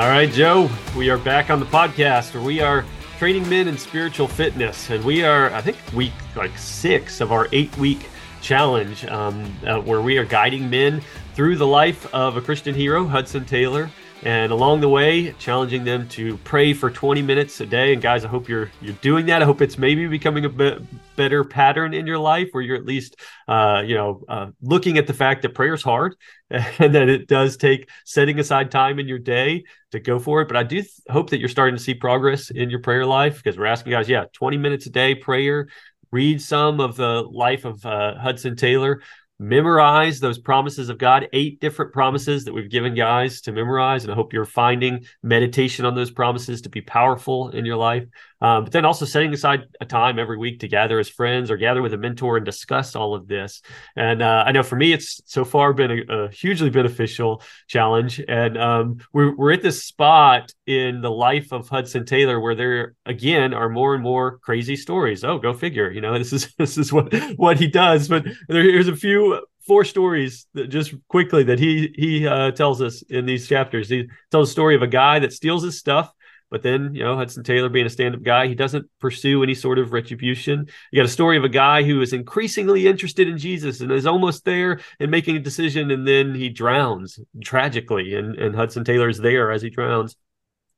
All right, Joe, we are back on the podcast where we are training men in spiritual fitness. And we are, I think, week like six of our eight week challenge um, uh, where we are guiding men through the life of a Christian hero, Hudson Taylor and along the way challenging them to pray for 20 minutes a day. And guys i hope you're you're doing that. I hope it's maybe becoming a bit better pattern in your life where you're at least uh, you know uh, looking at the fact that prayer is hard and that it does take setting aside time in your day to go for it. But i do th- hope that you're starting to see progress in your prayer life because we're asking guys yeah 20 minutes a day prayer. Read some of the life of uh, hudson taylor memorize those promises of God, eight different promises that we've given guys to memorize. And I hope you're finding meditation on those promises to be powerful in your life. Um, but then also setting aside a time every week to gather as friends or gather with a mentor and discuss all of this. And uh, I know for me, it's so far been a, a hugely beneficial challenge. And um, we're, we're at this spot in the life of Hudson Taylor where there again are more and more crazy stories. Oh, go figure. You know, this is this is what what he does. But there, here's a few four stories that just quickly that he he uh, tells us in these chapters. He tells a story of a guy that steals his stuff but then, you know, Hudson Taylor being a stand up guy, he doesn't pursue any sort of retribution. You got a story of a guy who is increasingly interested in Jesus and is almost there and making a decision, and then he drowns tragically. And, and Hudson Taylor is there as he drowns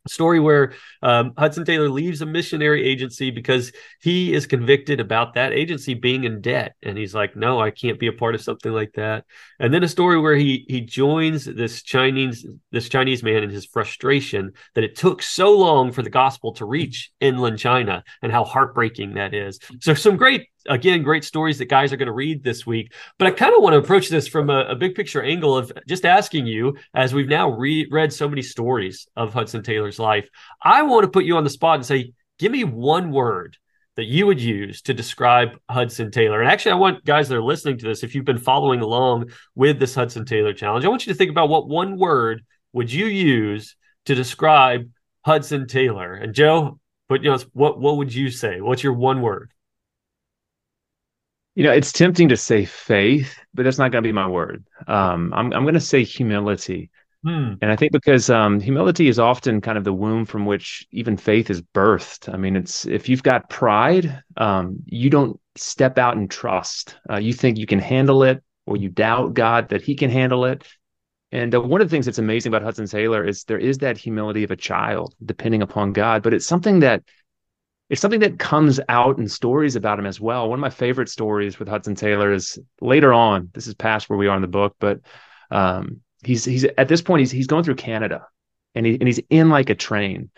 story where um, Hudson Taylor leaves a missionary agency because he is convicted about that agency being in debt, and he's like, "No, I can't be a part of something like that." And then a story where he he joins this Chinese this Chinese man in his frustration that it took so long for the gospel to reach inland China, and how heartbreaking that is. So some great again, great stories that guys are going to read this week. But I kind of want to approach this from a, a, big picture angle of just asking you, as we've now re- read so many stories of Hudson Taylor's life, I want to put you on the spot and say, give me one word that you would use to describe Hudson Taylor. And actually, I want guys that are listening to this, if you've been following along with this Hudson Taylor challenge, I want you to think about what one word would you use to describe Hudson Taylor. And Joe, but you know, what what would you say? What's your one word? You know, it's tempting to say faith, but that's not going to be my word. Um, I'm I'm going to say humility, hmm. and I think because um, humility is often kind of the womb from which even faith is birthed. I mean, it's if you've got pride, um, you don't step out and trust. Uh, you think you can handle it, or you doubt God that He can handle it. And uh, one of the things that's amazing about Hudson Taylor is there is that humility of a child, depending upon God, but it's something that it's something that comes out in stories about him as well. One of my favorite stories with Hudson Taylor is later on. This is past where we are in the book, but um, he's he's at this point he's he's going through Canada, and he and he's in like a train,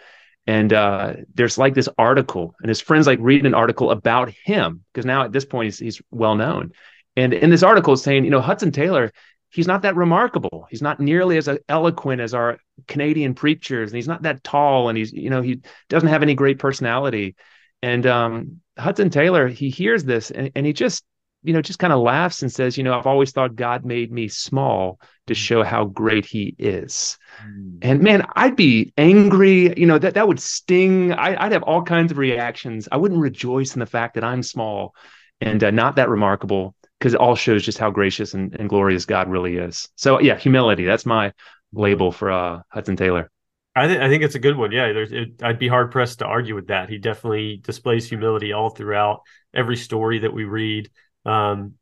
and uh, there's like this article, and his friends like read an article about him because now at this point he's he's well known, and in this article saying you know Hudson Taylor he's not that remarkable. He's not nearly as eloquent as our Canadian preachers, and he's not that tall, and he's you know he doesn't have any great personality. And um, Hudson Taylor, he hears this and, and he just you know just kind of laughs and says, you know, I've always thought God made me small to hmm. show how great He is. Mm. And man, I'd be angry. You know that that would sting. I, would have all kinds of reactions. I wouldn't rejoice in the fact that I'm small and uh, not that remarkable because it all shows just how gracious and, and glorious God really is. So yeah, humility. That's my label for uh, Hudson Taylor. I, th- I think it's a good one. Yeah, it, I'd be hard pressed to argue with that. He definitely displays humility all throughout every story that we read. Um,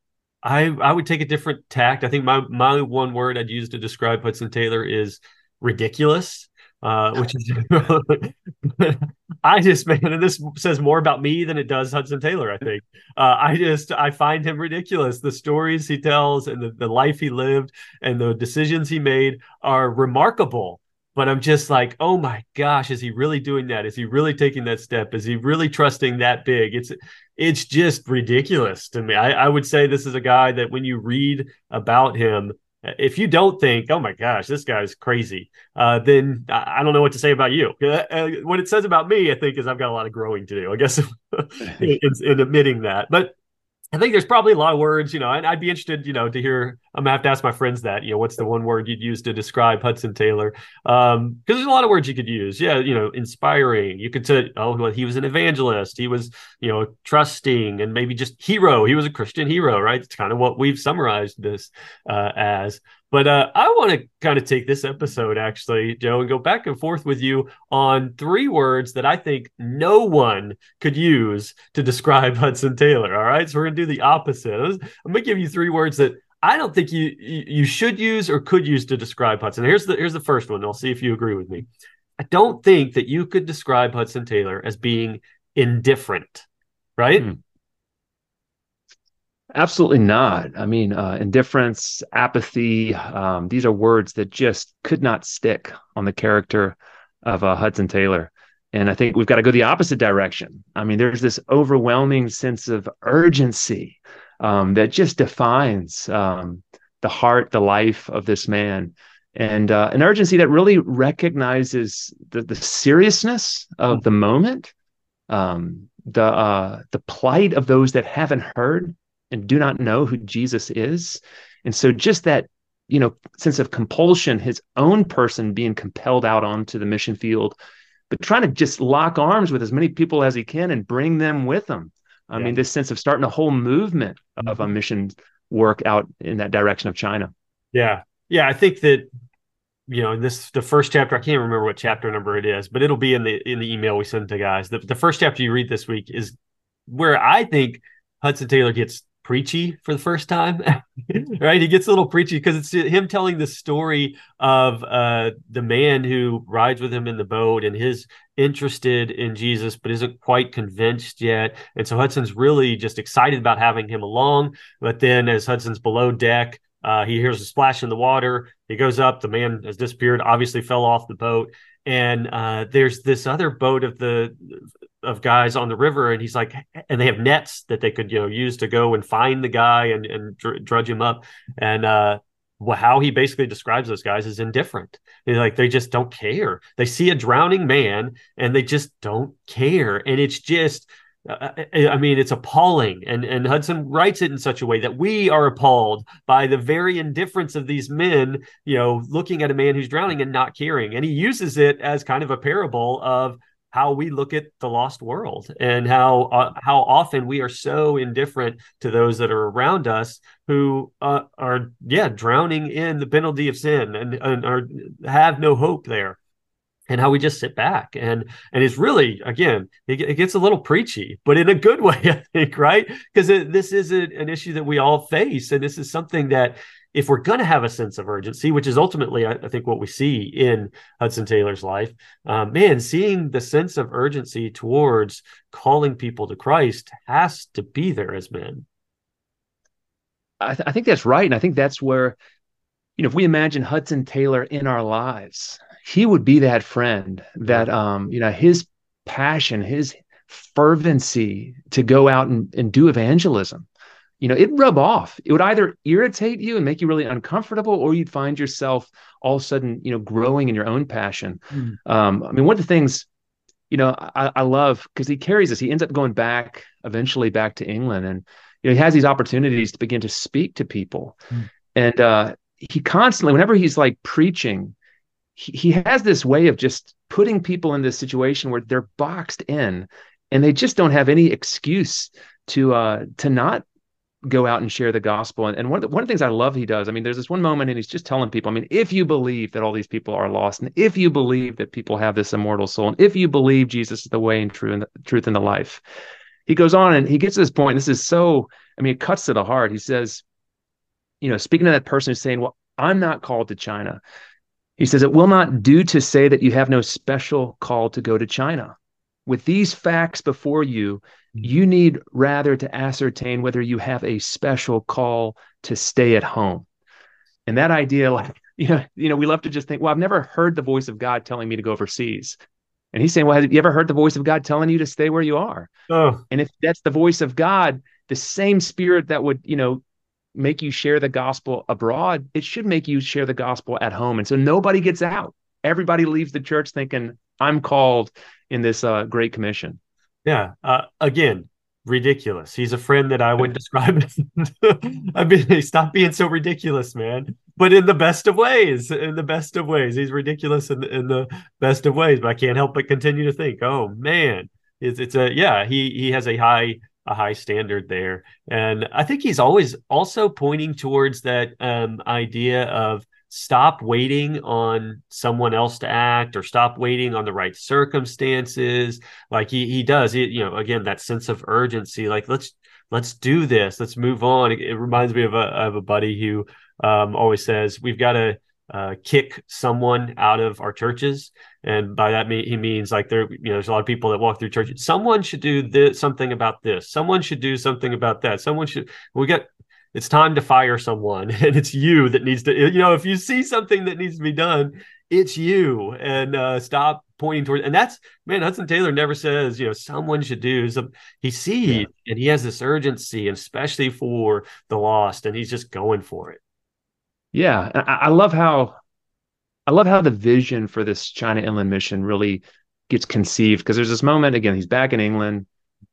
I I would take a different tact. I think my my one word I'd use to describe Hudson Taylor is ridiculous uh, which is I just man, and this says more about me than it does Hudson Taylor. I think uh, I just I find him ridiculous. The stories he tells and the, the life he lived and the decisions he made are remarkable. But I'm just like, oh my gosh, is he really doing that? Is he really taking that step? Is he really trusting that big? It's it's just ridiculous to me. I, I would say this is a guy that when you read about him, if you don't think, oh my gosh, this guy's crazy, uh, then I don't know what to say about you. Uh, uh, what it says about me, I think, is I've got a lot of growing to do, I guess, in, in, admitting that. But I think there's probably a lot of words, you know, and I'd be interested, you know, to hear I'm gonna have to ask my friends that. You know, what's the one word you'd use to describe Hudson Taylor? Um, because there's a lot of words you could use. Yeah, you know, inspiring. You could say, oh, well, he was an evangelist. He was, you know, trusting, and maybe just hero. He was a Christian hero, right? It's kind of what we've summarized this uh, as. But uh, I want to kind of take this episode, actually, Joe, and go back and forth with you on three words that I think no one could use to describe Hudson Taylor. All right. So we're going to do the opposite. I'm going to give you three words that I don't think you you should use or could use to describe Hudson. Here's the here's the first one. I'll see if you agree with me. I don't think that you could describe Hudson Taylor as being indifferent, right? Hmm. Absolutely not. I mean, uh, indifference, apathy, um, these are words that just could not stick on the character of uh, Hudson Taylor. And I think we've got to go the opposite direction. I mean, there's this overwhelming sense of urgency um, that just defines um, the heart, the life of this man, and uh, an urgency that really recognizes the, the seriousness of the moment, um, the uh, the plight of those that haven't heard, and do not know who Jesus is. And so just that, you know, sense of compulsion, his own person being compelled out onto the mission field, but trying to just lock arms with as many people as he can and bring them with him. I yeah. mean, this sense of starting a whole movement of a mission work out in that direction of China. Yeah. Yeah. I think that you know this the first chapter i can't remember what chapter number it is but it'll be in the in the email we send to guys the, the first chapter you read this week is where i think hudson taylor gets preachy for the first time right he gets a little preachy because it's him telling the story of uh, the man who rides with him in the boat and his interested in jesus but isn't quite convinced yet. And so hudson's really just excited about having him along. But then as hudson's below deck uh, he hears a splash in the water. He goes up. The man has disappeared obviously fell off the boat. And uh, there's this other boat of the of guys on the river. And he's like and they have nets that they could you know use to go and find the guy and and dr- drudge him up. And uh how he basically describes those guys is indifferent. They're like they just don't care. They see a drowning man and they just don't care. And it's just uh, uh, I mean, it's appalling, and and Hudson writes it in such a way that we are appalled by the very indifference of these men, you know, looking at a man who's drowning and not caring. And he uses it as kind of a parable of how we look at the lost world and how uh, how often we are so indifferent to those that are around us who uh, are yeah drowning in the penalty of sin and, and are have no hope there and how we just sit back. And and it's really again it, it gets a little preachy but in a good way i think right? Because this is a, an issue that we all face. And this is something that if we're going to have a sense of urgency, which is ultimately, I, I think, what we see in Hudson Taylor's life, um, man, seeing the sense of urgency towards calling people to Christ has to be there as men. I, th- I think that's right. And I think that's where, you know, if we imagine Hudson Taylor in our lives, he would be that friend that, um, you know, his passion, his fervency to go out and, and do evangelism you know, it'd rub off. It would either irritate you and make you really uncomfortable, or you'd find yourself all of a sudden, you know, growing in your own passion. Mm. Um, I mean, one of the things, you know, I, I love because he carries this. He ends up going back eventually back to England, and you know, he has these opportunities to begin to speak to people, mm. and uh, he constantly, whenever he's like preaching, he, he has this way of just putting people in this situation where they're boxed in, and they just don't have any excuse to uh, to not go out and share the gospel. And, and one, of the, one of the things I love he does, I mean, there's this one moment and he's just telling people, I mean, if you believe that all these people are lost, and if you believe that people have this immortal soul, and if you believe Jesus is the way and truth and the, truth and the life, he goes on and he gets to this point. This is so, I mean, it cuts to the heart. He says, you know, speaking to that person who's saying, well, I'm not called to China. He says, it will not do to say that you have no special call to go to China. With these facts before you, you need rather to ascertain whether you have a special call to stay at home. And that idea, like, you know, you know, we love to just think, well, I've never heard the voice of God telling me to go overseas. And he's saying, well, have you ever heard the voice of God telling you to stay where you are? Oh. And if that's the voice of God, the same spirit that would, you know, make you share the gospel abroad, it should make you share the gospel at home. And so nobody gets out. Everybody leaves the church thinking, I'm called in this uh, great commission. Yeah. Uh, again, ridiculous. He's a friend that I would describe. I mean, stop being so ridiculous, man. But in the best of ways, in the best of ways, he's ridiculous in, in the best of ways. But I can't help but continue to think, oh man, it's it's a yeah. He he has a high a high standard there, and I think he's always also pointing towards that um, idea of stop waiting on someone else to act or stop waiting on the right circumstances. Like he he does it you know again that sense of urgency like let's let's do this let's move on. It, it reminds me of a of a buddy who um, always says we've got to uh, kick someone out of our churches. And by that he means like there you know there's a lot of people that walk through churches someone should do this something about this. Someone should do something about that. Someone should we got it's time to fire someone and it's you that needs to you know if you see something that needs to be done it's you and uh, stop pointing towards and that's man hudson taylor never says you know someone should do some he sees yeah. and he has this urgency especially for the lost and he's just going for it yeah I, I love how i love how the vision for this china inland mission really gets conceived because there's this moment again he's back in england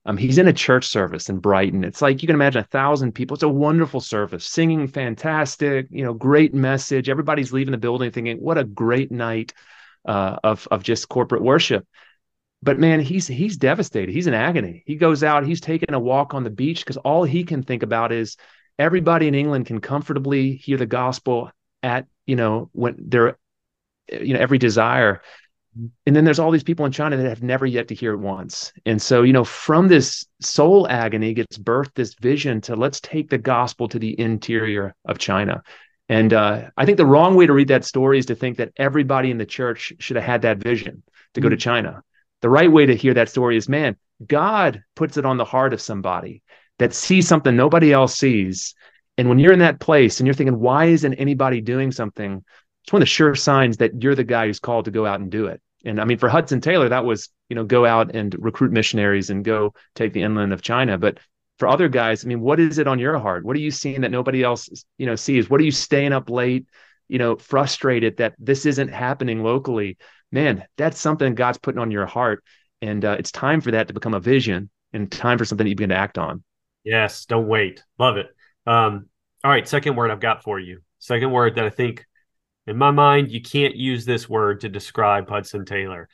um, he's in a church service in Brighton. It's like you can imagine a thousand people. It's a wonderful service, singing fantastic, you know, great message. Everybody's leaving the building thinking, "What a great night uh, of of just corporate worship." But man, he's he's devastated. He's in agony. He goes out. He's taking a walk on the beach because all he can think about is everybody in England can comfortably hear the gospel at you know when they're you know every desire and then there's all these people in China that have never yet to hear it once. And so, you know, from this soul agony gets birthed this vision to let's take the gospel to the interior of China. And uh, I think the wrong way to read that story is to think that everybody in the church should have had that vision to go mm-hmm. to China. The right way to hear that story is man, God puts it on the heart of somebody that sees something nobody else sees. And when you're in that place and you're thinking, why isn't anybody doing something? It's one of the sure signs that you're the guy who's called to go out and do it. And I mean, for Hudson Taylor, that was, you know, go out and recruit missionaries and go take the inland of China. But for other guys, I mean, what is it on your heart? What are you seeing that nobody else, you know, sees? What are you staying up late, you know, frustrated that this isn't happening locally? Man, that's something God's putting on your heart. And uh, it's time for that to become a vision and time for something that you begin to act on. Yes, don't wait. Love it. Um, all right, second word I've got for you. Second word that I think in my mind, you can't use this word to describe Hudson Taylor,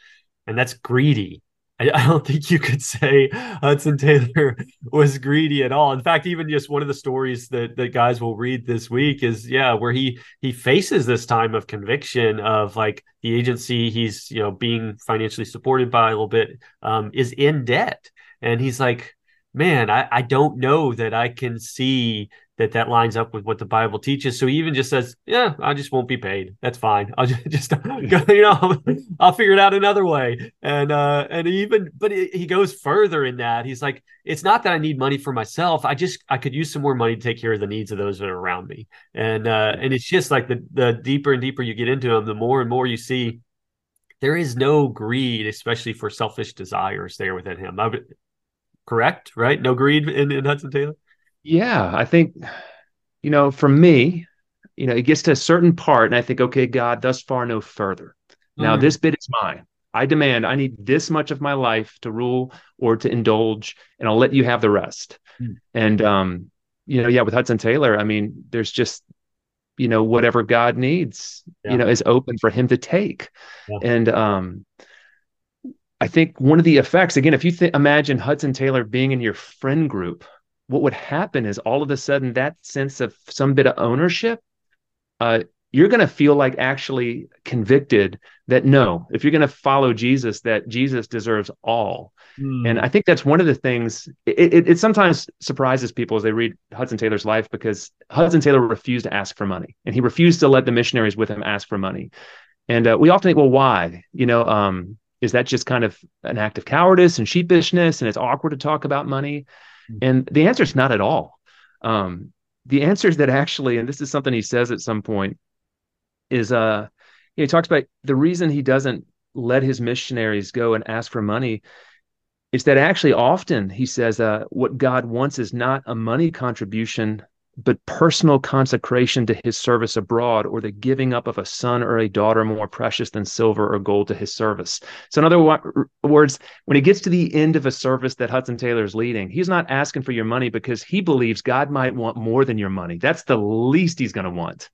and that's greedy. I, I don't think you could say Hudson Taylor was greedy at all. In fact, even just one of the stories that that guys will read this week is yeah, where he he faces this time of conviction of like the agency he's you know being financially supported by a little bit um, is in debt, and he's like, man, I, I don't know that I can see that that lines up with what the Bible teaches. So he even just says, "Yeah, I just won't be paid. That's fine. I'll just, just you know, I'll figure it out another way." And uh, and even, but he goes further in that. He's like, "It's not that I need money for myself. I just I could use some more money to take care of the needs of those that are around me." And uh, and it's just like the the deeper and deeper you get into them, the more and more you see there is no greed, especially for selfish desires there within him. Would, correct, right? No greed in, in Hudson Taylor. Yeah, I think, you know, for me, you know, it gets to a certain part, and I think, okay, God, thus far, no further. Now, mm. this bit is mine. I demand, I need this much of my life to rule or to indulge, and I'll let you have the rest. Mm. And, um, you know, yeah, with Hudson Taylor, I mean, there's just, you know, whatever God needs, yeah. you know, is open for him to take. Yeah. And, um, I think one of the effects, again, if you th- imagine Hudson Taylor being in your friend group, what would happen is all of a sudden that sense of some bit of ownership uh, you're going to feel like actually convicted that no if you're going to follow jesus that jesus deserves all mm. and i think that's one of the things it, it, it, sometimes surprises people as they read hudson taylor's life because hudson taylor refused to ask for money and he refused to let the missionaries with him ask for money and uh, we often think well why you know um, is that just kind of an act of cowardice and sheepishness and it's awkward to talk about money. And the answer is not at all. Um, the answer is that actually, and this is something he says at some point, is uh, he talks about the reason he doesn't let his missionaries go and ask for money is that actually often he says uh, what God wants is not a money contribution but personal consecration to his service abroad, or the giving up of a son or a daughter more precious than silver or gold to his service. So, in other words, when he gets to the end of a service that Hudson Taylor is leading, he's not asking for your money because he believes God might want more than your money. That's the least he's going to want.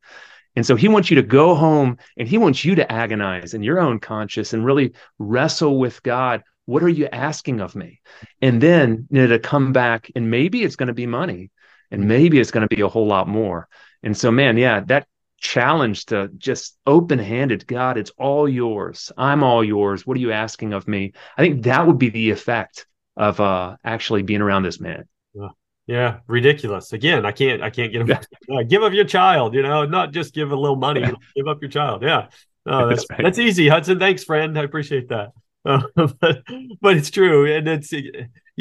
And so he wants you to go home and he wants you to agonize in your own conscience and really wrestle with God. What are you asking of me? And then you know, to come back and maybe it's going to be money and maybe it's going to be a whole lot more. And so, man, yeah, that challenge to just open handed, God, it's all yours. I'm all yours. What are you asking of me? I think that would be the effect of uh, actually being around this man. Yeah. yeah, ridiculous. Again, I can't, I can't get yeah. give up your child. You know, not just give a little money, give up your child. Yeah, oh, that's that's, right. that's easy, Hudson. Thanks, friend. I appreciate that. Uh, but, but it's true, and it's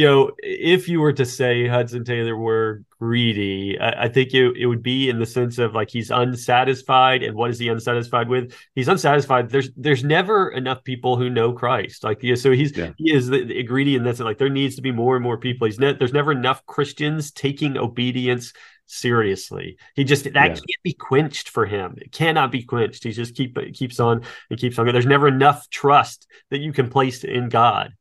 you know, if you were to say Hudson Taylor were greedy, I, I, think it, it would be in the sense of like he's unsatisfied, and what is he unsatisfied with? He's unsatisfied. There's there's never enough people who know Christ. Like yeah, so he's yeah. he is the, the greedy in this. Like there needs to be more and more people. He's ne- there's never enough Christians taking obedience seriously. He just that yeah. can't be quenched for him. It cannot be quenched. He just keep keeps on and keeps on. There's never enough trust that you can place in God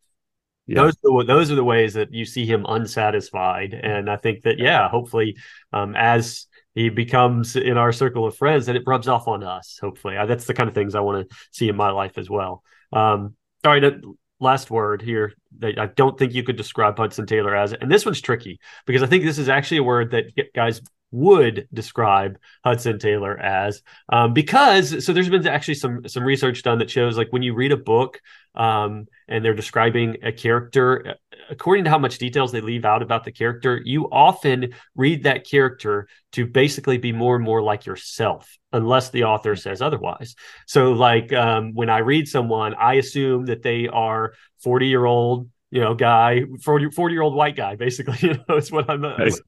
yeah. those are the, those are the ways that you see him unsatisfied and i think that yeah. hopefully um, as he becomes in our circle of friends that it rubs off on us hopefully. I, that's the kind of things i want to see in my life as well. Um, all right uh, last word here that i don't think you could describe hudson taylor as and this one's tricky because i think this is actually a word that guys would describe Hudson Taylor as um, because so there's been actually some some research done that shows like when you read a book um, and they're describing a character according to how much details they leave out about the character you often read that character to basically be more and more like yourself unless the author says otherwise. So like um, when i read someone i assume that they are 40 year old you know, guy, 40, 40 year old white guy, basically, you know, it's what I'm, nice.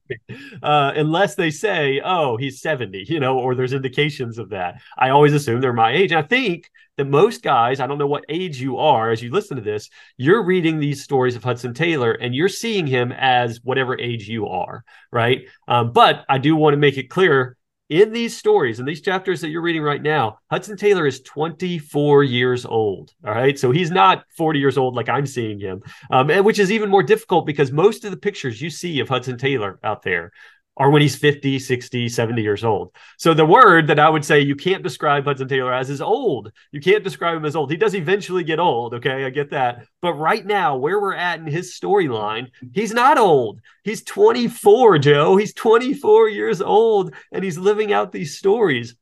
uh, unless they say, oh, he's 70, you know, or there's indications of that. I always assume they're my age. And I think that most guys, I don't know what age you are as you listen to this, you're reading these stories of Hudson Taylor and you're seeing him as whatever age you are, right? Um, but I do want to make it clear in these stories, in these chapters that you're reading right now, Hudson Taylor is 24 years old. All right. So he's not 40 years old like I'm seeing him, um, and which is even more difficult because most of the pictures you see of Hudson Taylor out there or when he's 50, 60, 70 years old. So the word that I would say you can't describe Hudson Taylor as is old. You can't describe him as old. He does eventually get old. Okay. I get that. But right now, where we're at in his storyline, he's not old. He's 24, Joe. He's 24 years old and he's living out these stories.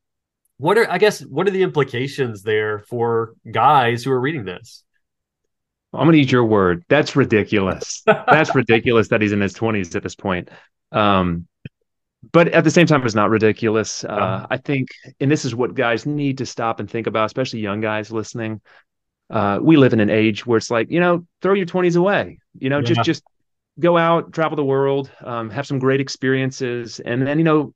What are, I guess, what are the implications there for guys who are reading this? I'm going to use your word. That's ridiculous. That's ridiculous that he's in his 20s at this point. Um, but at the same time, it's not ridiculous. Uh, I think, and this is what guys need to stop and think about, especially young guys listening. Uh, we live in an age where it's like, you know, throw your 20s away, you know, yeah. just, just go out, travel the world, um, have some great experiences, and then, you know,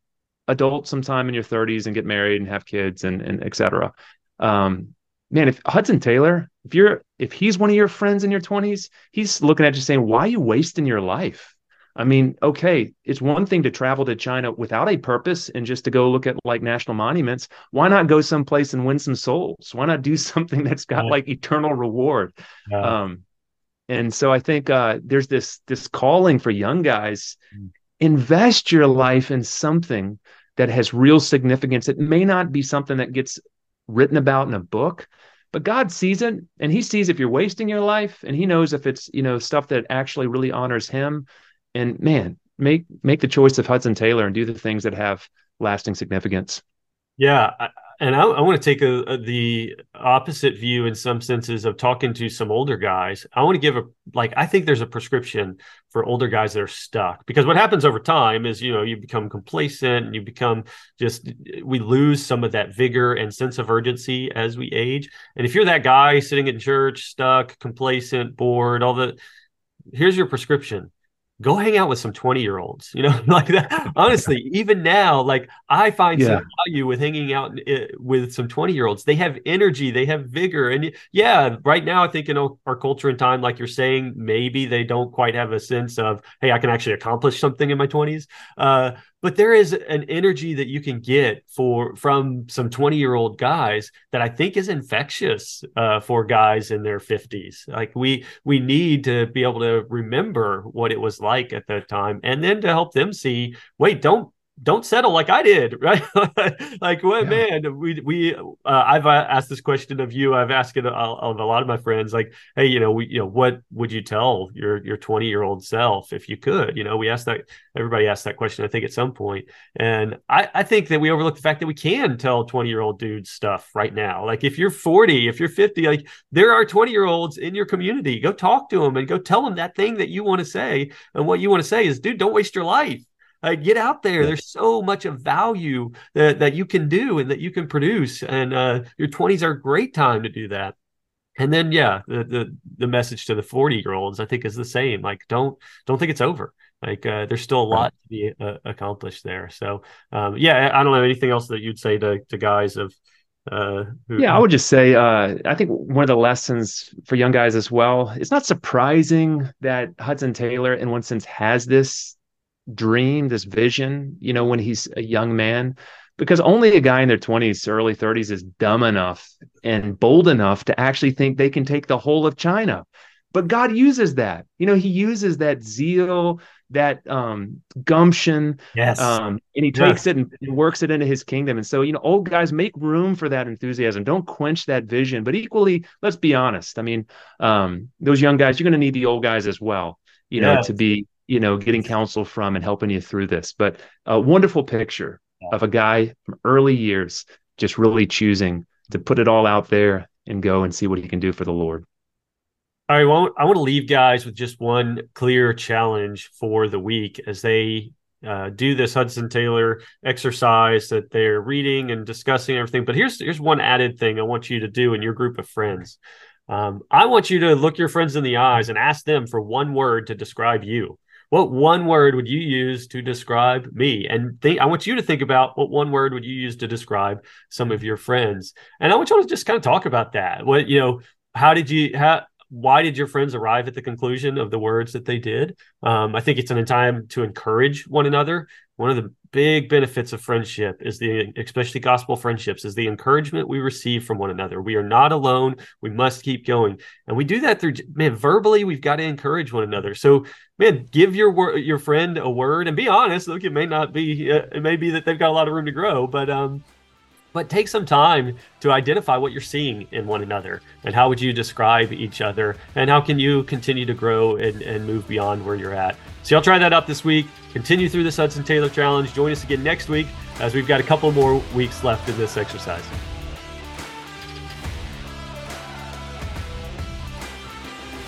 adult sometime in your 30s and get married and have kids and, and et cetera. Um, man, if Hudson Taylor, if you're, if he's one of your friends in your 20s, he's looking at you saying, why are you wasting your life? I mean, okay, it's one thing to travel to China without a purpose and just to go look at like national monuments. Why not go someplace and win some souls? Why not do something that's got yeah. like eternal reward? Yeah. Um, and so I think uh, there's this this calling for young guys: mm. invest your life in something that has real significance. It may not be something that gets written about in a book, but God sees it, and He sees if you're wasting your life, and He knows if it's you know stuff that actually really honors Him and man, make make the choice of Hudson Taylor and do the things that have lasting significance. Yeah, and I, I want to take a, a, the opposite view in some senses of talking to some older guys. I want to give a like I think there's a prescription for older guys that are stuck because what happens over time is you know you become complacent and you become just we lose some of that vigor and sense of urgency as we age. And if you're that guy sitting in church, stuck, complacent, bored, all the here's your prescription go hang out with some 20 year olds you know like that. Honestly even now like i find yeah. some value with hanging out eh, with some 20 year olds they have energy they have vigor and yeah right now i think in our culture and time like you're saying maybe they don't quite have a sense of hey i can actually accomplish something in my 20s uh, but there is an energy that you can get for from some 20 year old guys that i think is infectious uh, for guys in their 50s like we we need to be able to remember what it was like at that time and then to help them see wait don't don't settle like I did, right? like, what yeah. man? We we uh, I've uh, asked this question of you. I've asked it of a lot of my friends. Like, hey, you know, we you know, what would you tell your your twenty year old self if you could? You know, we asked that. Everybody asked that question. I think at some point, and I I think that we overlook the fact that we can tell twenty year old dudes stuff right now. Like, if you're forty, if you're fifty, like there are twenty year olds in your community. Go talk to them and go tell them that thing that you want to say. And what you want to say is, dude, don't waste your life uh, get out there. There's so much of value that, that you can do and that you can produce. And uh, your 20s are a great time to do that. And then, yeah, the, the, the message to the 40 year olds, I think is the same. Like, don't, don't think it's over. Like, uh, there's still a lot to be uh, accomplished there. So, um, yeah, I don't know anything else that you'd say to, to guys of, uh, who, yeah, I would just say uh, I think one of the lessons for young guys as well. It's not surprising that Hudson Taylor, in one sense, has this dream, this vision, you know, when he's a young man, because only a guy in their 20s, early 30s is dumb enough and bold enough to actually think they can take the whole of China. But God uses that. You know, he uses that zeal, that um, gumption. Yes. Um, and he takes it and, and works it into his kingdom. And so, you know, old guys make room for that enthusiasm. Don't quench that vision. But equally, let's be honest. I mean, um, those young guys, you're going to need the old guys as well, you know, to be you know, getting counsel from and helping you through this. But a wonderful picture of a guy from early years just really choosing to put it all out there and go and see what he can do for the Lord. All right, well, I want to leave guys with just one clear challenge for the week as they uh, do this Hudson Taylor exercise that they're reading and discussing everything. But here's here's one added thing I want you to do in your group of friends. Um, I want you to look your friends in the eyes and ask them for one word to describe you what one word would you use to describe me? And think, I want you to think about what one word would you use to describe some of your friends. And I want you to just kind of talk about that. What, you know, how did you, how, why did your friends arrive at the conclusion of the words that they did? Um, I think it's a time to encourage one another. One of the big benefits of friendship is the, especially gospel friendships, is the encouragement we receive from one another. We are not alone. We must keep going, and we do that through man verbally. We've got to encourage one another. So, man, give your your friend a word and be honest. Look, it may not be, it may be that they've got a lot of room to grow, but um, but take some time to identify what you're seeing in one another and how would you describe each other and how can you continue to grow and, and move beyond where you're at so y'all try that out this week. Continue through this hudson taylor challenge. Join us again next week as we've got a couple more weeks left in this exercise